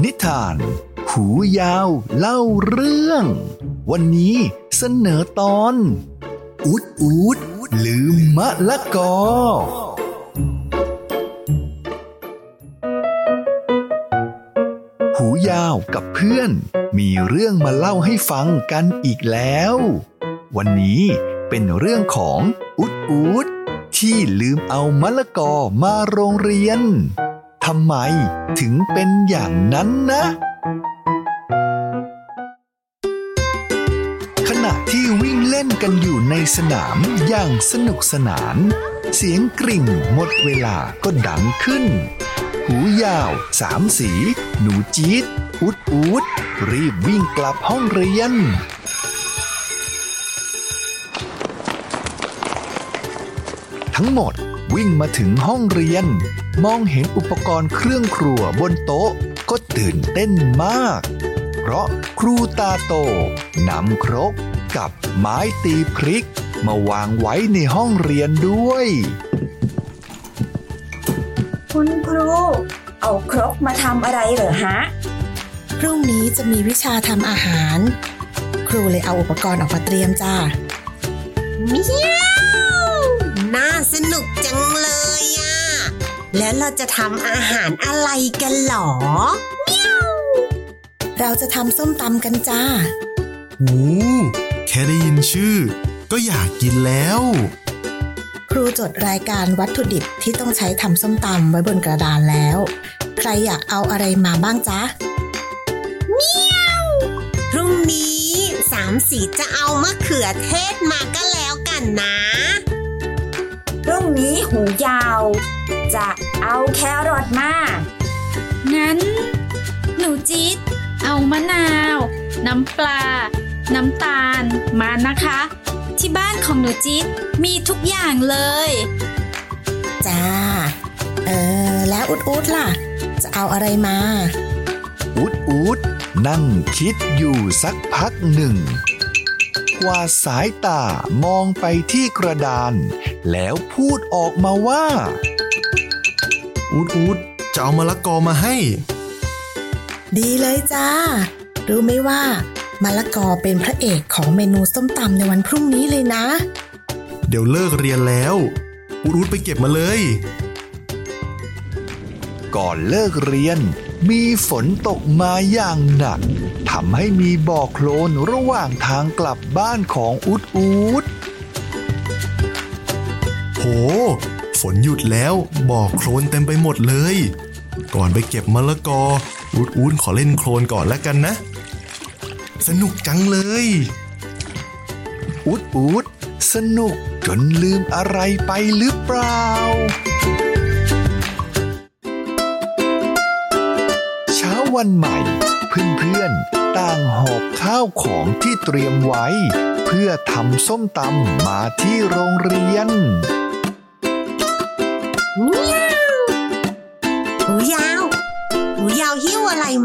นิทาน หูยาวเล่าเรื่อง วันนี้เสนอตอน อุดอุดลืมมะละกอหูยาวกับเพื่อน มีเรื่องมาเล่าให้ฟังกันอีกแล้ว วันนี้เป็นเรื่องของอุดอุดที่ลืมเอามะละกอมาโรงเรียน ทำไมถึงเป็นอย่างนั้นนะ ขณะที่วิ่งเล่นกันอยู่ในสนามอย่างสนุกสนาน เสียงกริ่งหมดเวลาก็ดังขึ้น หูยาวสามสี หนูจี๊ดอุดอุดรีบวิ่งกลับห้องเรียนทั้งหมดวิ่งมาถึงห้องเรียน มองเห็นอุปกรณ์เครื่องครัวบนโต๊ะก็ตื่นเต้นมาก เพราะครูตาโตนำครกกับไม้ตีพริก มาวางไว้ในห้องเรียนด้วย คุณครู เอาครกมาทำอะไรเหรอฮะ พรุ่งนี้จะมีวิชาทำอาหาร ครูเลยเอาอุปกรณ์ออกมาเตรียมจ้าเมียวน่าสนุกจังเลยอะ แล้วเราจะทำอาหารอะไรกันหรอ เราจะทำส้มตำกันจ้าหูแค่ได้ยินชื่อ ก็อยากกินแล้ว ครูจดรายการวัตถุดิบที่ต้องใช้ทำส้มตำไว้บนกระดานแล้ว ใครอยากเอาอะไรมาบ้างจ๊ะพรุ่งนี้สามสีจะเอามะเขือเทศมาก็แล้วกันนะ พรุ่งนี้หูยาว จะเอาแครอทมา งั้น หนูจี๊ดเอามะนาว น้ำปลา น้ำตาลมานะคะ ที่บ้านของหนูจี๊ดมีทุกอย่างเลย จ้า เออ แล้วอุดอุดล่ะ จะเอาอะไรมา อุดอุดนั่งคิดอยู่สักพักหนึ่งกว่าดสายตามองไปที่กระดาน แล้วพูดออกมาว่า อูดอูดจะเอามะละกอมาให้ ดีเลยจ้า รู้ไหมว่ามะละกอเป็นพระเอกของเมนูส้มตำในวันพรุ่งนี้เลยนะ เดี๋ยวเลิกเรียนแล้ว อูดอูดไปเก็บมาเลย ก่อนเลิกเรียน มีฝนตกมาอย่างหนักทำให้มีบ่อโคลนระหว่างทางกลับบ้านของอุดอุดโห ฝนหยุดแล้วบ่อโคลนเต็มไปหมดเลย ก่อนไปเก็บมะละกออูดอูดขอเล่นโคลนก่อนแล้วกันนะ สนุกจังเลยอุดอุดสนุกจนลืมอะไรไปหรือเปล่า เช้าวันใหม่ เพื่อนๆต่างหอบข้าวของที่เตรียมไว้ เพื่อทำส้มตำมาที่โรงเรียน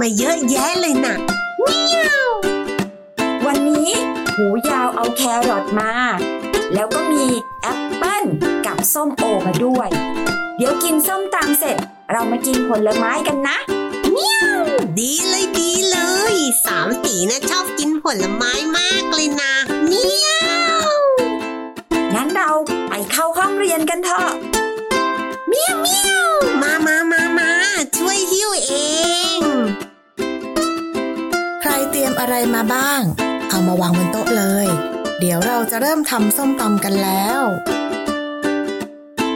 มาเยอะแยะเลยน่ะวันนี้หูยาวเอาแครอทมา แล้วก็มีแอปเปิ้ลกับส้มโอมาด้วย เดี๋ยวกินส้มตำเสร็จ เรามากินผลไม้กันนะดีเลยดีเลย สามสีนะชอบกินผลไม้มากเลยนะเมียว อะไรมาบ้าง เอามาวางบนโต๊ะเลย เดี๋ยวเราจะเริ่มทำส้มตำกันแล้ว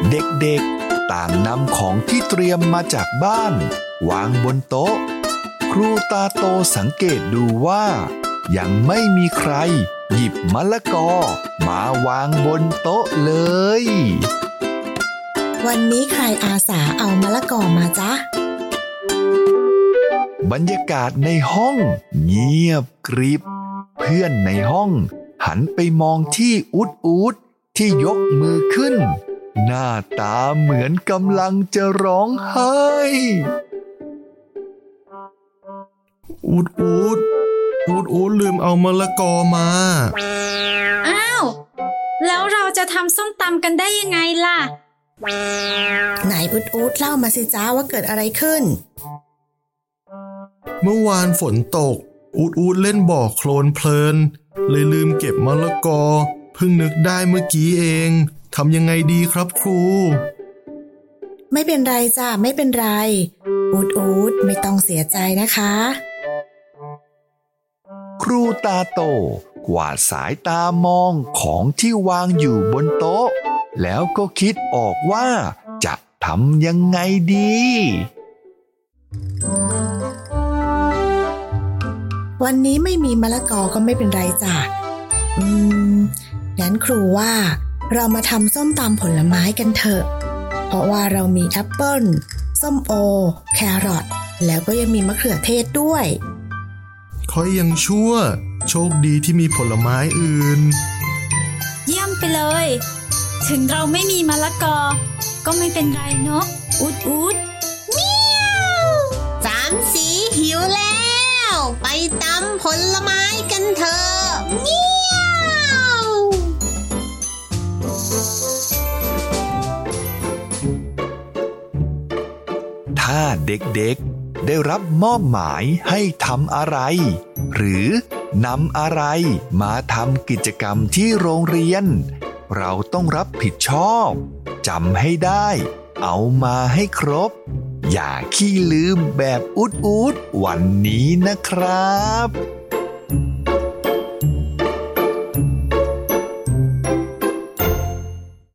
เด็กๆ ต่างนำของที่เตรียมมาจากบ้าน วางบนโต๊ะ ครูตาโตสังเกตดูว่า ยังไม่มีใคร หยิบมะละกอ มาวางบนโต๊ะเลย วันนี้ใครอาสาเอามะละกอมาจ๊ะ บรรยากาศในห้อง เงียบกริบ เพื่อนในห้อง หันไปมองที่อุดอุดที่ยกมือขึ้น หน้าตาเหมือนกำลังจะร้องไห้อูดอูดอูดอูดลืมเอามะละกอมา อ้าว แล้วเราจะทำส้มตำกันได้ยังไงล่ะ ไหนอุดอุดเล่ามาสิจ้าว่าเกิดอะไรขึ้น เมื่อวานฝนตก อูดอูดเล่นบ่อโคลนเพลิน เลยลืมเก็บมะละกอ เพิ่งนึกได้เมื่อกี้เอง ทำยังไงดีครับครู ไม่เป็นไรจ้าไม่เป็นไร อูดอูดไม่ต้องเสียใจนะคะ ครูตาโต กวาดสายตามองของที่วางอยู่บนโต๊ะ แล้วก็คิดออกว่าจะทำยังไงดี วันนี้ไม่มีมะละกอก็ไม่เป็นไรจ้ะ อืม งั้นครูว่าเรามาทำส้มตำผลไม้กันเถอะ เพราะว่าเรามีแอปเปิ้ล ส้มโอ แครอท แล้วก็ยังมีมะเขือเทศด้วยคอยยังชั่ว โชคดีที่มีผลไม้อื่น เยี่ยมไปเลย ถึงเราไม่มีมะละกอ ก็ไม่เป็นไรเนาะ อุดอุดสามสีหิวแล้วไป ตำผลไม้กันเถอะเมียวถ้าเด็กๆได้รับมอบหมายให้ทำอะไร หรือนำอะไรมาทำกิจกรรมที่โรงเรียน เราต้องรับผิดชอบจำให้ได้ เอามาให้ครบ อย่าขี้ลืมแบบอุดอุดวันนี้นะครับ